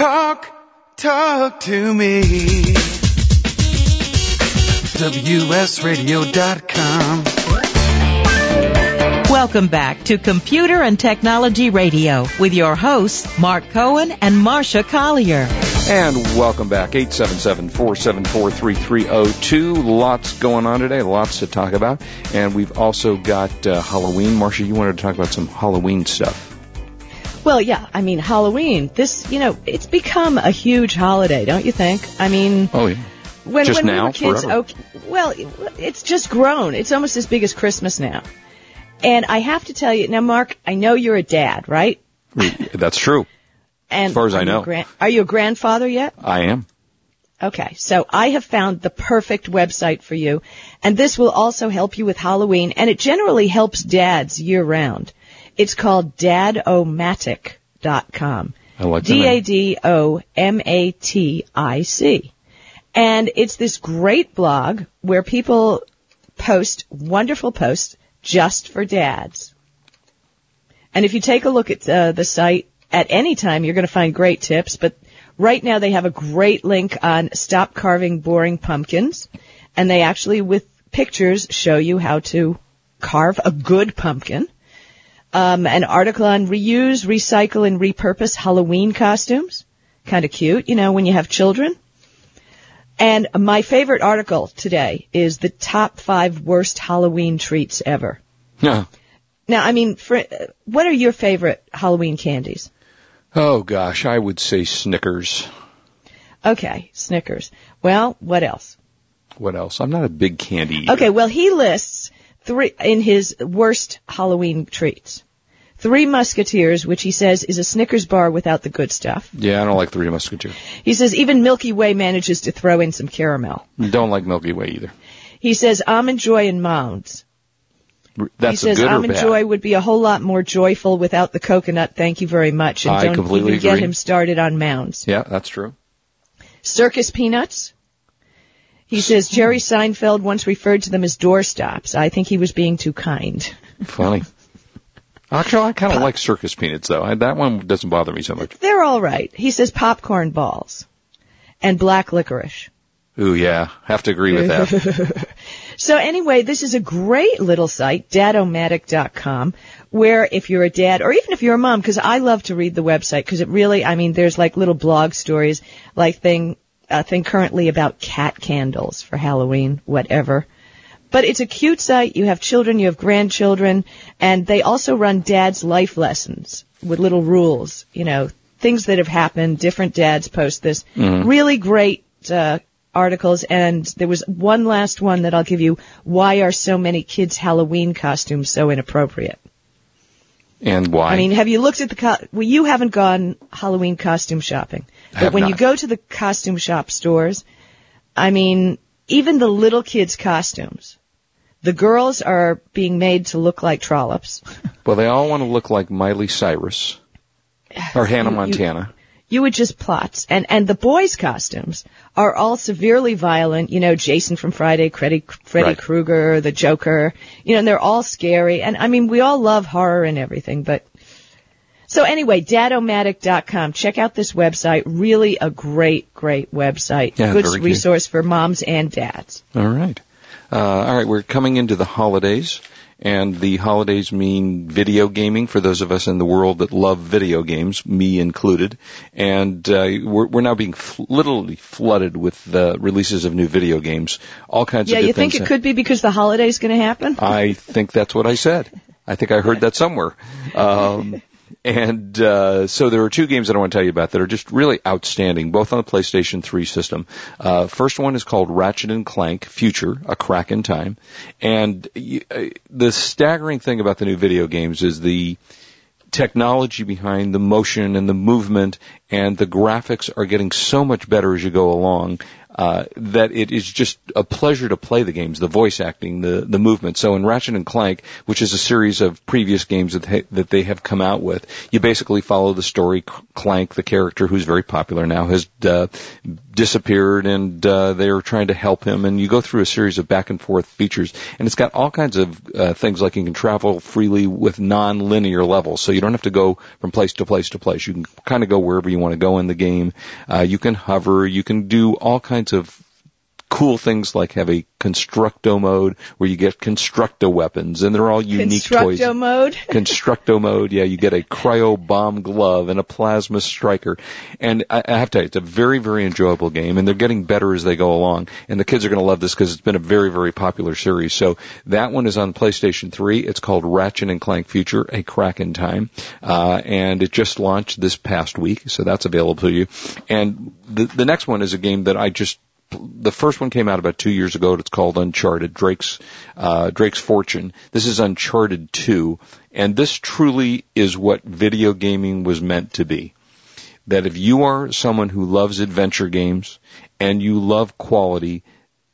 Talk, talk to me. WSRadio.com. Welcome back to Computer and Technology Radio with your hosts, Mark Cohen and Marsha Collier. And welcome back, 877-474-3302. Lots going on today, lots to talk about. And we've also got uh, Halloween. Marsha, you wanted to talk about some Halloween stuff. Well, yeah, I mean, Halloween, this, you know, it's become a huge holiday, don't you think? I mean, Oh, yeah. when, Just when now? we were kids, Forever? okay, well, it's just grown. It's almost as big as Christmas now. And I have to tell you, now, Mark, I know you're a dad, right? That's true. And As far as I are you a know. gran- are you a grandfather yet? I am. Okay, so I have found the perfect website for you, and this will also help you with Halloween, and it generally helps dads year round. It's called dadomatic.com. I like. D-A-D-O-M-A-T-I-C. And it's this great blog where people post wonderful posts just for dads. And if you take a look at uh, the site at any time, you're going to find great tips. But right now they have a great link on stop carving boring pumpkins. And they actually, with pictures, show you how to carve a good pumpkin. Um, an article on reuse, recycle, and repurpose Halloween costumes. Kind of cute, you know, when you have children. And my favorite article today is the top five worst Halloween treats ever. Yeah. Now, I mean, for, what are your favorite Halloween candies? Oh gosh, I would say Snickers. Okay, Snickers. Well, what else? What else? I'm not a big candy eater. Okay, well, he lists three in his worst Halloween treats. Three Musketeers, which he says is a Snickers bar without the good stuff. Yeah, I don't like Three Musketeers. He says even Milky Way manages to throw in some caramel. Don't like Milky Way either. He says Almond Joy and Mounds. That's he says a good or Almond. Joy would be a whole lot more joyful without the coconut. Thank you very much. And I don't completely even get him started on Mounds. Yeah, that's true. Circus peanuts. He says Jerry Seinfeld once referred to them as doorstops. I think he was being too kind. Funny. Actually, I kind of like circus peanuts though. I, that one doesn't bother me so much. They're all right. He says popcorn balls and black licorice. Ooh, yeah, have to agree with that. So anyway, this is a great little site, dadomatic.com, where if you're a dad or even if you're a mom, because I love to read the website because it really, I mean, there's like little blog stories, like thing, a thing currently about cat candles for Halloween, whatever. But it's a cute site. You have children, you have grandchildren, and they also run dad's life lessons with little rules, you know, things that have happened. Different dads post this. Really great, uh, articles. And there was one last one that I'll give you. Why are so many kids' Halloween costumes so inappropriate? And why? I mean, have you looked at the, co- well, you haven't gone Halloween costume shopping. But when you go to the costume shop stores, I mean, even the little kids' costumes, the girls are being made to look like trollops. well, they all want to look like Miley Cyrus or Hannah you- Montana. You would just plots. And, and the boys' costumes are all severely violent. You know, Jason from Friday, Freddy, Freddy Right. Krueger, the Joker. You know, and they're all scary. And I mean, we all love horror and everything, but. So anyway, dadomatic.com. Check out this website. Really a great, great website. Yeah, Good resource for moms and dads. All right. Uh, all right, we're coming into the holidays, and the holidays mean video gaming for those of us in the world that love video games, me included. And uh, we're, we're now being fl- literally flooded with the releases of new video games, all kinds Yeah, of good you think it could be because the holiday's going to happen? I think that's what I said. I think I heard that somewhere. Um, and uh, so there are two games that I want to tell you about that are just really outstanding, both on the PlayStation 3 system. Uh, first one is called Ratchet and Clank Future: A Crack in Time, and y- uh, the staggering thing about the new video games is the technology behind the motion and the movement and the graphics are getting so much better as you go along. Uh, that it is just a pleasure to play the games, the voice acting, the the movement. So in Ratchet and Clank, which is a series of previous games that they, that they have come out with, you basically follow the story. Clank, the character who's very popular now, has uh, disappeared, and uh, they're trying to help him. And you go through a series of back and forth features, and it's got all kinds of uh, things like you can travel freely with non-linear levels, so you don't have to go from place to place to place. You can kind of go wherever you want to go in the game. Uh, you can hover. You can do all kinds of cool things like have a constructo mode where you get constructo weapons and they're all unique Constructo toys. mode. Constructo mode, yeah, you get a cryo bomb glove and a plasma striker. And I, I have to tell you, it's a very, very enjoyable game and they're getting better as they go along. And the kids are going to love this because it's been a very, very popular series. So that one is on PlayStation 3. It's called Ratchet and Clank Future, A Crack in Time. Uh, and it just launched this past week, so that's available to you. And the, the next one is a game that I just the first one came out about two years ago. It's called Uncharted Drake's uh, Drake's Fortune. This is Uncharted Two, and this truly is what video gaming was meant to be. That if you are someone who loves adventure games and you love quality,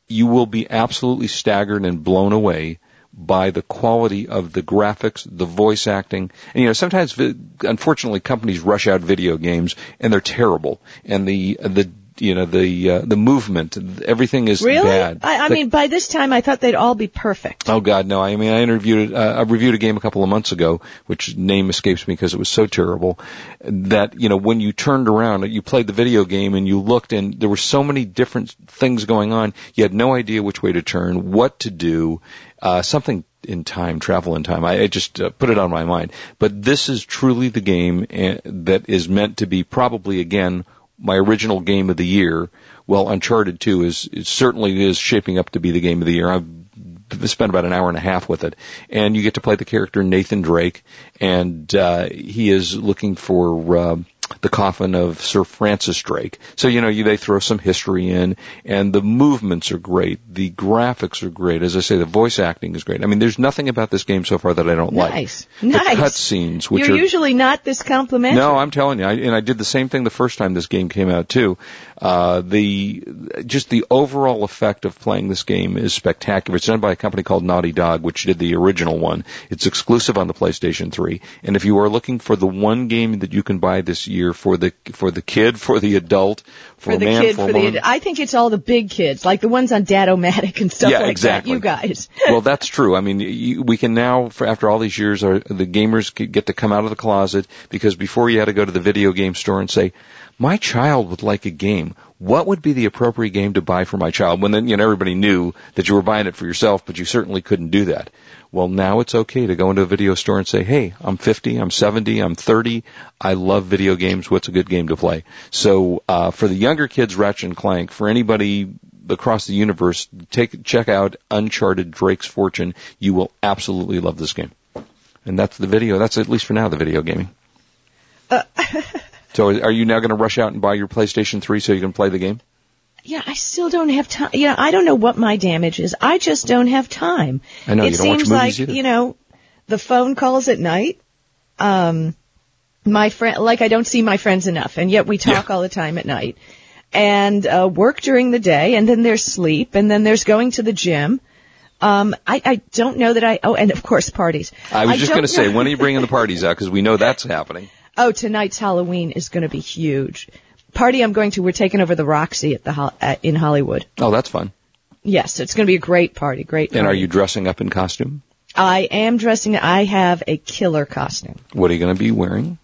you will be absolutely staggered and blown away by the quality of the graphics, the voice acting. And you know, sometimes, unfortunately, companies rush out video games and they're terrible. And the the you know the uh, the movement everything is Really? bad I, I The- mean, by this time, I thought they'd all be perfect. Oh God, no! I mean, I interviewed, uh, I reviewed a game a couple of months ago, which name escapes me because it was so terrible. That you know, when you turned around, you played the video game and you looked, and there were so many different things going on. You had no idea which way to turn, what to do, uh, something in time, travel in time. I, I just uh, put it on my mind. But this is truly the game uh, that is meant to be probably again my original game of the year. Well, Uncharted 2 is, certainly is shaping up to be the game of the year. I've spent about an hour and a half with it, and you get to play the character Nathan Drake, and uh, he is looking for. Uh, the coffin of Sir Francis Drake. So, you know, you, they throw some history in and the movements are great. The graphics are great. As I say, the voice acting is great. I mean, there's nothing about this game so far that I don't like. Nice, nice. cutscenes, which You're are usually not this complimentary. no, I'm telling you, I, and I did the same thing the first time this game came out too. Uh, the just the overall effect of playing this game is spectacular. It's done by a company called Naughty Dog, which did the original one. It's exclusive on the PlayStation 3, and if you are looking for the one game that you can buy this year for the for the kid, for the adult, for, for the man, kid, for, for woman, the. I think it's all the big kids, like the ones on Dad-O-Matic and stuff Yeah, like exactly. that. You guys. well, that's true. I mean, you, we can now, for, after all these years, are, the gamers get to come out of the closet because before you had to go to the video game store and say, "My child would like a game. What would be the appropriate game to buy for my child?" When then you know everybody knew that you were buying it for yourself, but you certainly couldn't do that. Well, now it's okay to go into a video store and say, "Hey, I'm 50, I'm 70, I'm 30. I love video games. What's a good game to play?" So, uh, for the younger kids, Ratchet and Clank. For anybody across the universe, take check out Uncharted Drake's Fortune. You will absolutely love this game. And that's the video. That's at least for now the video gaming. so, are you now going to rush out and buy your PlayStation 3 so you can play the game? Yeah, I still don't have time. You know, I don't know what my damage is. I just don't have time. I know, it you don't watch seems movies like either. you know, the phone calls at night. Um, my friend, like I don't see my friends enough, and yet we talk Yeah. all the time at night. And uh, work during the day, and then there's sleep, and then there's going to the gym. Um, I, I don't know that I. Oh, and of course parties. I was just going to say, when are you bringing the parties out? Because we know that's happening. Oh, tonight's Halloween is going to be huge. Party I'm going to, we're taking over the Roxy at the Hol- at, in Hollywood. Oh, that's fun. Yes, it's going to be a great party. Great. And are you dressing up in costume? I am dressing. I have a killer costume. What are you going to be wearing?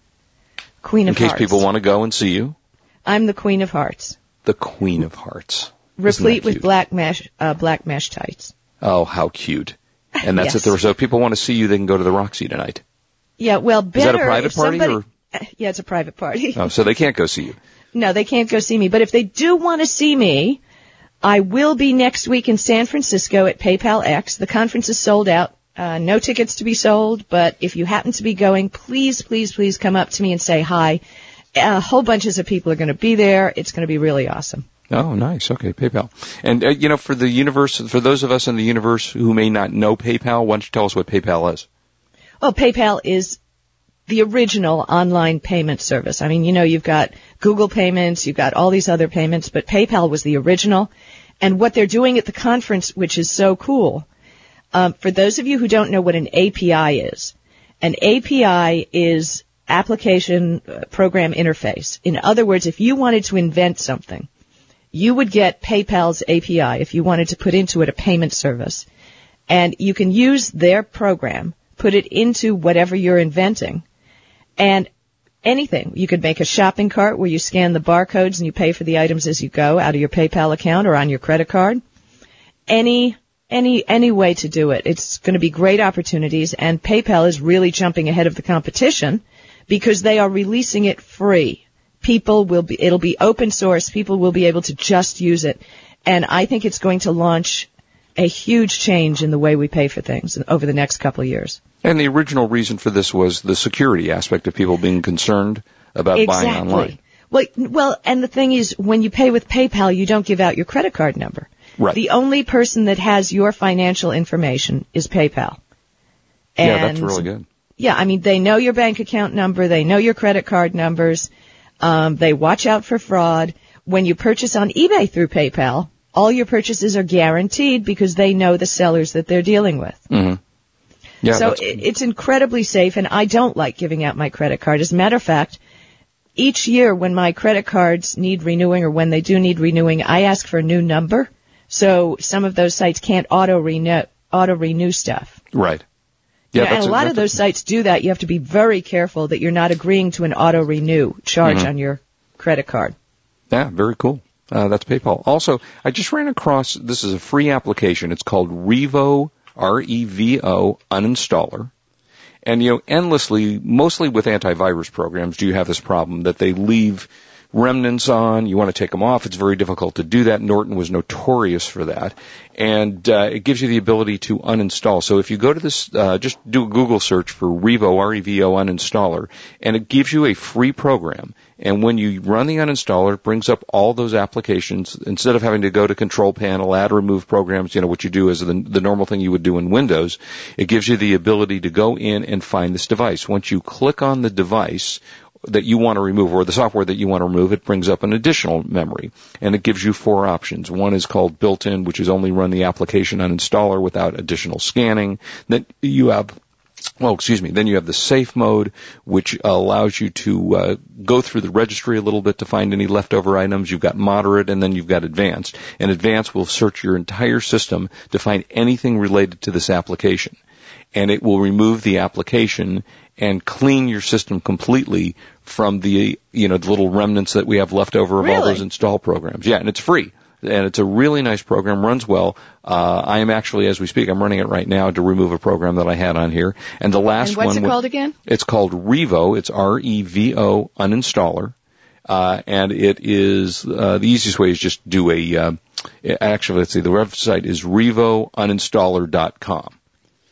Queen of hearts. In case people want to go and see you. I'm the Queen of Hearts, The Queen of Hearts. Replete with black mesh, uh, black mesh tights. Oh, how cute. And that's Yes. it. So if people want to see you, they can go to the Roxy tonight. Yeah, well, better. Is that a private party somebody. or? Yeah, it's a private party. Oh, so they can't go see you. No, they can't go see me. But if they do want to see me, I will be next week in San Francisco at PayPal X. The conference is sold out. Uh, no tickets to be sold, but if you happen to be going, please, please, please come up to me and say hi. A whole bunches of people are going to be there. It's going to be really awesome. Oh, nice. Okay, PayPal. And uh, you know, for the universe, for those of us in the universe who may not know PayPal, why don't you tell us what PayPal is? Well, PayPal is the original online payment service. I mean, you know, you've got Google payments, you've got all these other payments, but PayPal was the original. And what they're doing at the conference, which is so cool, um, for those of you who don't know what an API is, an API is application uh, program interface. In other words, if you wanted to invent something, you would get PayPal's API if you wanted to put into it a payment service. And you can use their program, put it into whatever you're inventing, and anything. You could make a shopping cart where you scan the barcodes and you pay for the items as you go out of your PayPal account or on your credit card. Any any any way to do it. It's going to be great opportunities and PayPal is really jumping ahead of the competition because they are releasing it free. People will be it'll be open source. People will be able to just use it. And I think it's going to launch a huge change in the way we pay for things over the next couple of years. And the original reason for this was the security aspect of people being concerned about exactly. buying online. Well, well, and the thing is, when you pay with PayPal, you don't give out your credit card number. Right. The only person that has your financial information is PayPal. And yeah, that's really good. Yeah, I mean, they know your bank account number, they know your credit card numbers, um, they watch out for fraud. When you purchase on eBay through PayPal, all your purchases are guaranteed because they know the sellers that they're dealing with. Mm-hmm. Yeah, so it's incredibly safe, and I don't like giving out my credit card. As a matter of fact, each year when my credit cards need renewing or when they do need renewing, I ask for a new number. So some of those sites can't auto renew auto renew stuff. right. You Yeah, know, and a lot that's of those sites do that. You have to be very careful that you're not agreeing to an auto renew charge Mm-hmm. on your credit card. Yeah, very cool. Uh, that's PayPal. Also, I just ran across this is a free application. It's called Revo R E V O Uninstaller. And you know, endlessly, mostly with antivirus programs, do you have this problem that they leave remnants on? You want to take them off. It's very difficult to do that. Norton was notorious for that, and uh, it gives you the ability to uninstall. So if you go to this, uh, just do a Google search for Revo R E V O Uninstaller, and it gives you a free program. And when you run the uninstaller, it brings up all those applications instead of having to go to control panel, add remove programs, you know, what you do is the, the normal thing you would do in Windows. It gives you the ability to go in and find this device. Once you click on the device, that you want to remove or the software that you want to remove, it brings up an additional memory. And it gives you four options. One is called built-in, which is only run the application uninstaller without additional scanning. Then you have well, excuse me. Then you have the safe mode, which allows you to uh, go through the registry a little bit to find any leftover items. You've got moderate, and then you've got advanced. And advanced will search your entire system to find anything related to this application, and it will remove the application and clean your system completely from the you know the little remnants that we have left over of all those install programs. Yeah, and it's free. And it's a really nice program, runs well. Uh, I am actually, as we speak, I'm running it right now to remove a program that I had on here. And the last And what's one it called again? It's called Revo. It's R-E-V-O uninstaller. Uh, and it is, uh, the easiest way is just do a, uh, actually, let's see, the website is revouninstaller.com.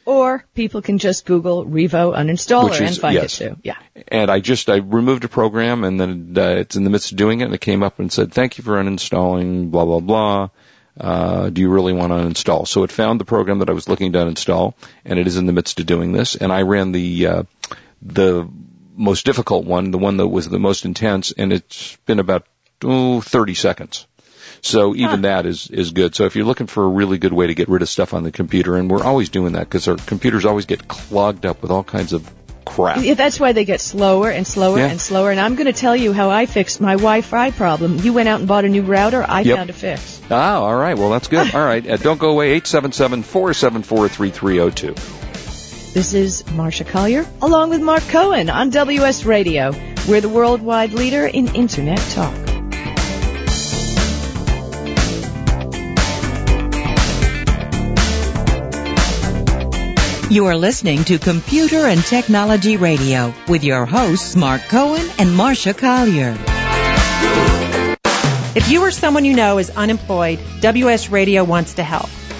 Or people can just Google Revo uninstaller is- and find yes. it too. Yeah. And I just, I removed a program and then uh, it's in the midst of doing it and it came up and said, thank you for uninstalling, blah, blah, blah. Uh, do you really want to uninstall? So it found the program that I was looking to uninstall and it is in the midst of doing this. And I ran the, uh, the most difficult one, the one that was the most intense, and it's been about, oh, 30 seconds. So even that is, is good. So if you're looking for a really good way to get rid of stuff on the computer, and we're always doing that because our computers always get clogged up with all kinds of crap. Yeah, that's why they get slower and slower Yeah. and slower. And I'm going to tell you how I fixed my Wi-Fi problem. You went out and bought a new router. I Yep. found a fix. Ah, all right. Well, that's good. All right. Uh, don't go away. 877-474-3302. This is Marsha Collier, along with Mark Cohen on WS Radio. We're the worldwide leader in Internet talk. You are listening to Computer and Technology Radio with your hosts Mark Cohen and Marsha Collier. If you or someone you know is unemployed, WS Radio wants to help.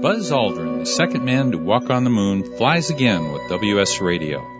Buzz Aldrin, the second man to walk on the moon, flies again with WS Radio.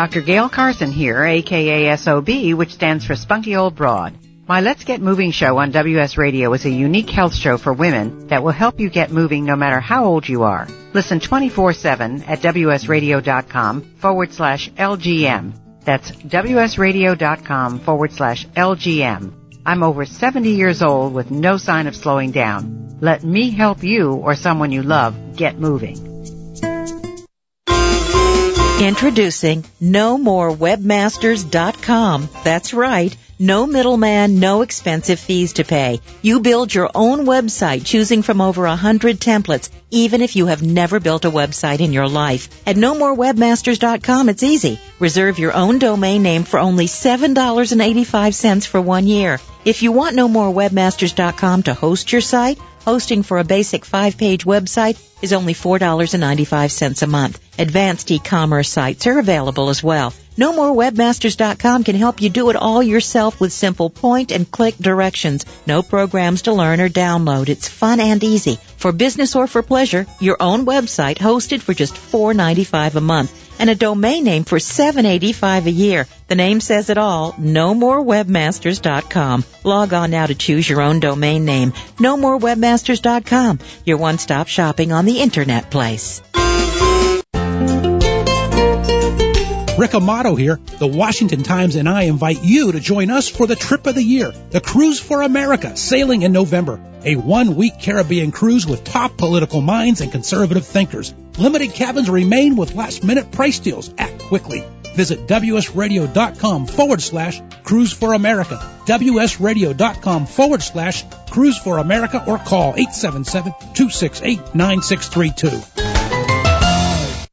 Dr. Gail Carson here, aka SOB, which stands for Spunky Old Broad. My Let's Get Moving show on WS Radio is a unique health show for women that will help you get moving no matter how old you are. Listen 24-7 at wsradio.com forward slash LGM. That's wsradio.com forward slash LGM. I'm over 70 years old with no sign of slowing down. Let me help you or someone you love get moving. Introducing No More NoMoreWebmasters.com. That's right. No middleman, no expensive fees to pay. You build your own website choosing from over a hundred templates, even if you have never built a website in your life. At NoMoreWebmasters.com, it's easy. Reserve your own domain name for only $7.85 for one year. If you want no more webmasters.com to host your site, hosting for a basic five-page website is only $4.95 a month. Advanced e-commerce sites are available as well. No More Webmasters.com can help you do it all yourself with simple point and click directions. No programs to learn or download. It's fun and easy. For business or for pleasure, your own website hosted for just $4.95 a month and a domain name for $7.85 a year. The name says it all. NoMoreWebmasters.com. Log on now to choose your own domain name. NoMoreWebmasters.com. Your one-stop shopping on the internet place. Rick Amato here. The Washington Times and I invite you to join us for the trip of the year, the Cruise for America, sailing in November. A one week Caribbean cruise with top political minds and conservative thinkers. Limited cabins remain with last minute price deals. Act quickly. Visit WSRadio.com forward slash Cruise for America. WSRadio.com forward slash Cruise for America or call 877 268 9632.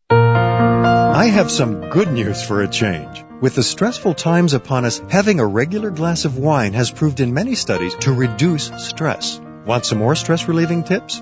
I have some good news for a change. With the stressful times upon us, having a regular glass of wine has proved in many studies to reduce stress. Want some more stress relieving tips?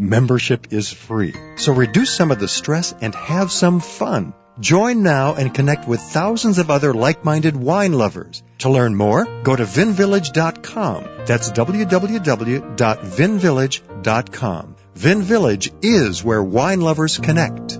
membership is free. So reduce some of the stress and have some fun. Join now and connect with thousands of other like-minded wine lovers. To learn more, go to vinvillage.com. That's www.vinvillage.com. Vin Village is where wine lovers connect.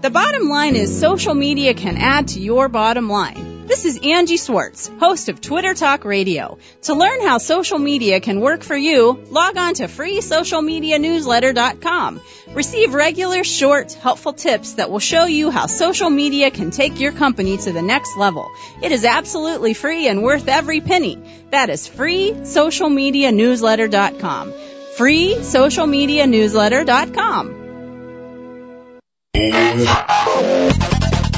The bottom line is social media can add to your bottom line. This is Angie Swartz, host of Twitter Talk Radio. To learn how social media can work for you, log on to freesocialmedianewsletter.com. Receive regular, short, helpful tips that will show you how social media can take your company to the next level. It is absolutely free and worth every penny. That is freesocialmedianewsletter.com. freesocialmedianewsletter.com.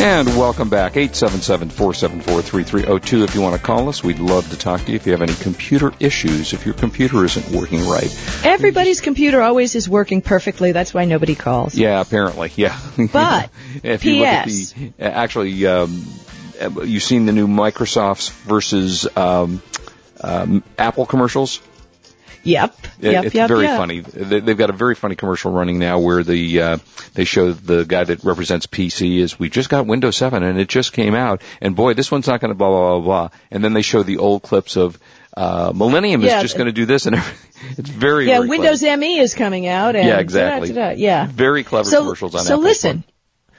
And welcome back. 877-474-3302 if you want to call us. We'd love to talk to you if you have any computer issues, if your computer isn't working right. Everybody's computer always is working perfectly. That's why nobody calls. Yeah, apparently. Yeah. But, if you look at P.S. the, actually, um, you've seen the new Microsoft's versus um, um, Apple commercials? Yep. Yep. it's yep. very yep. funny. They- They've got a very funny commercial running now where the uh, they show the guy that represents PC is we just got Windows 7 and it just came out and boy this one's not going to blah blah blah blah and then they show the old clips of uh, Millennium Yeah. is just going to do this and everything. It's very Yeah, very Windows ME is coming out. And Yeah, exactly. da-da-da-da. Yeah. very clever So, commercials on so Apple. listen,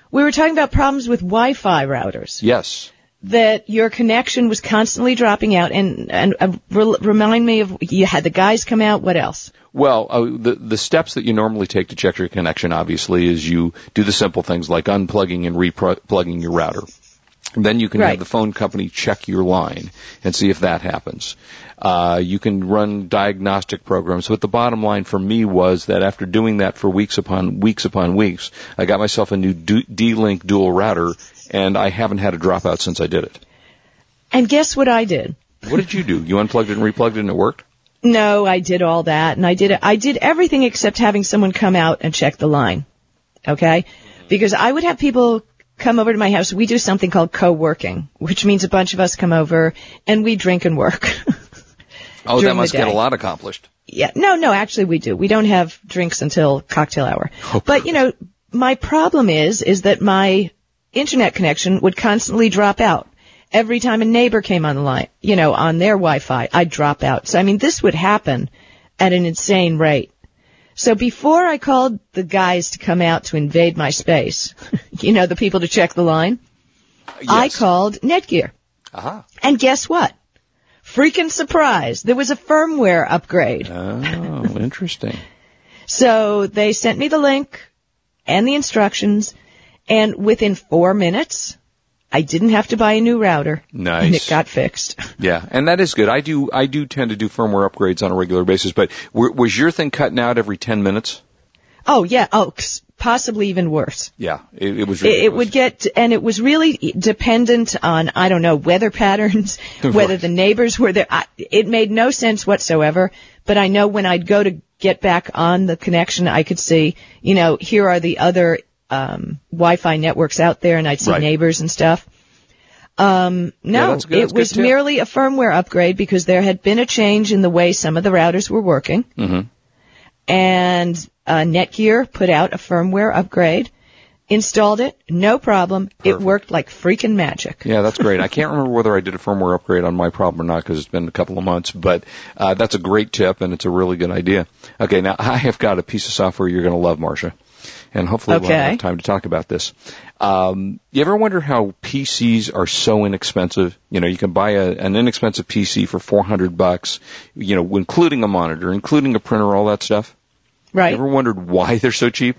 we were talking about problems with Wi-Fi routers. Yes. That your connection was constantly dropping out, and and uh, re- remind me of you had the guys come out. What else? Well, uh, the the steps that you normally take to check your connection, obviously, is you do the simple things like unplugging and replugging your router. Then you can Right. have the phone company check your line and see if that happens. Uh, you can run diagnostic programs, but the bottom line for me was that after doing that for weeks upon weeks upon weeks, I got myself a new D-Link dual router, and I haven't had a dropout since I did it. And guess what I did? What did you do? You unplugged it and replugged it, and it worked. No, I did all that, and I did I did everything except having someone come out and check the line. Okay, because I would have people come over to my house. We do something called co-working, which means a bunch of us come over and we drink and work. Oh, that must get a lot accomplished. Yeah, no, no, actually we do. We don't have drinks until cocktail hour. Oh, but you know, my problem is, is that my internet connection would constantly drop out. Every time a neighbor came on the line, you know, on their Wi-Fi, I'd drop out. So I mean, this would happen at an insane rate. So before I called the guys to come out to invade my space, you know, the people to check the line, I called Netgear. Aha. And guess what? Freaking surprise. There was a firmware upgrade. Oh, interesting. So they sent me the link and the instructions, and within four minutes, I didn't have to buy a new router. Nice. And it got fixed. Yeah, and that is good. I do I do tend to do firmware upgrades on a regular basis, but w- was your thing cutting out every 10 minutes? Oh yeah, oh, possibly even worse. Yeah, it, it was It, it would get, and it was really dependent on, I don't know, weather patterns, whether the neighbors were there. I, it made no sense whatsoever, but I know when I'd go to get back on the connection, I could see, you know, here are the other, um, Wi-Fi networks out there, and I'd see Right. neighbors and stuff. Um, Yeah, no, that's good. That's it was merely a firmware upgrade because there had been a change in the way some of the routers were working Mhm. and uh, Netgear put out a firmware upgrade, installed it, no problem. It worked like freaking magic. Yeah, that's great. I can't remember whether I did a firmware upgrade on my problem or not because it's been a couple of months, but uh, that's a great tip and it's a really good idea. Okay, now I have got a piece of software you're going to love, Marsha, and hopefully we'll have time to talk about this. Um, you ever wonder how PCs are so inexpensive? You know, you can buy a, an inexpensive PC for 400 bucks, you know, including a monitor, including a printer, all that stuff. Right. You ever wondered why they're so cheap?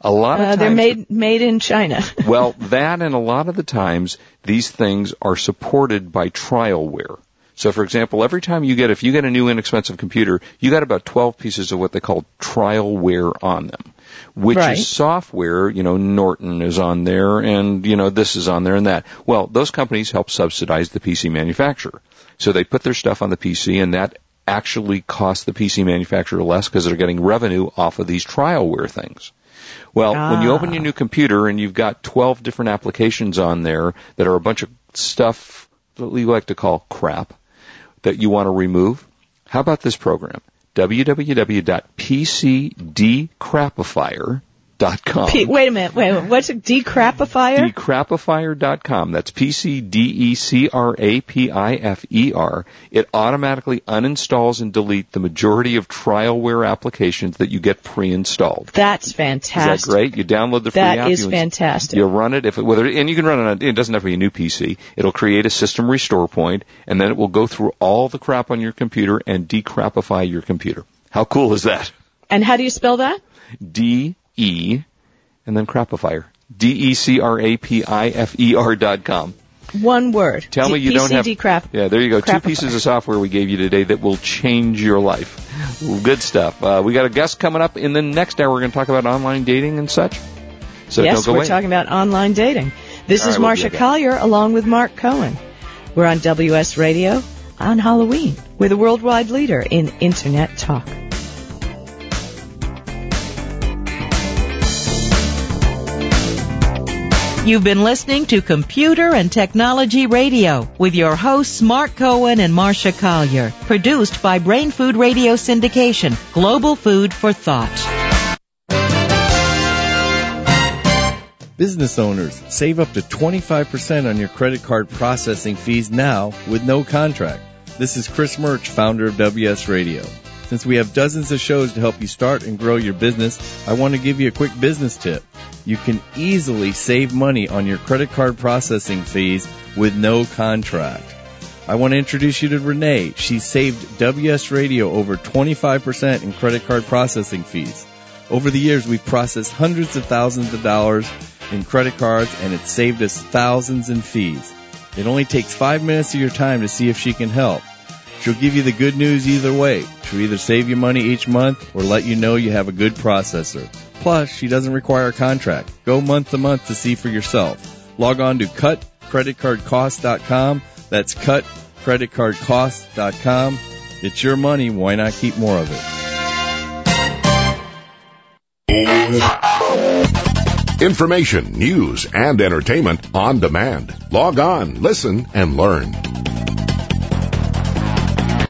A lot of Uh, times they're made made in China. well, that and a lot of the times these things are supported by trialware. So for example, every time you get, if you get a new inexpensive computer, you got about 12 pieces of what they call trialware on them, which Right. is software, you know, Norton is on there and, you know, this is on there and that. Well, those companies help subsidize the PC manufacturer. So they put their stuff on the PC and that actually costs the PC manufacturer less because they're getting revenue off of these trialware things. Well, when you open your ah. new computer and you've got 12 different applications on there that are a bunch of stuff that we like to call crap that you want to remove, how about this program? www.pcdecrapifier, Dot com. P- wait a minute. Wait. What's it? Decrapifier. Decrapifier.com. That's P-C-D-E-C-R-A-P-I-F-E-R. It automatically uninstalls and deletes the majority of trialware applications that you get pre-installed. That's Is fantastic. that great? You download the free That app. is you fantastic. You run it if it, whether and you can run it on. It doesn't have to be a new PC. It'll create a system restore point, and then it will go through all the crap on your computer and decrapify your computer. How cool is that? And how do you spell that? D E and then crapifier. D E C R A P I F E R dot com. One word. Tell me you don't have. PC decrap. Yeah, there you go. Two pieces of software we gave you today that will change your life. Good stuff. Uh, we got a guest coming up in the next hour. We're going to talk about online dating and such. So yes, don't go we're away. talking about online dating. This All is right, we'll Marsha. Collier along with Mark Cohen. We're on WS Radio on Halloween. We're the worldwide leader in Internet talk. You've been listening to Computer and Technology Radio with your hosts Mark Cohen and Marsha Collier. Produced by Brain Food Radio Syndication, Global Food for Thought. Business owners, save up to 25% on your credit card processing fees now with no contract. This is Chris Murch, founder of WS Radio. Since we have dozens of shows to help you start and grow your business, I want to give you a quick business tip. You can easily save money on your credit card processing fees with no contract. I want to introduce you to Renee. She saved WS Radio over 25% in credit card processing fees. Over the years, we've processed hundreds of thousands of dollars in credit cards and it saved us thousands in fees. It only takes five minutes of your time to see if she can help. She'll give you the good news either way. She'll either save you money each month or let you know you have a good processor. Plus, she doesn't require a contract. Go month to month to see for yourself. Log on to cutcreditcardcost.com. That's cutcreditcardcost.com. It's your money. Why not keep more of it? Information, news, and entertainment on demand. Log on, listen, and learn.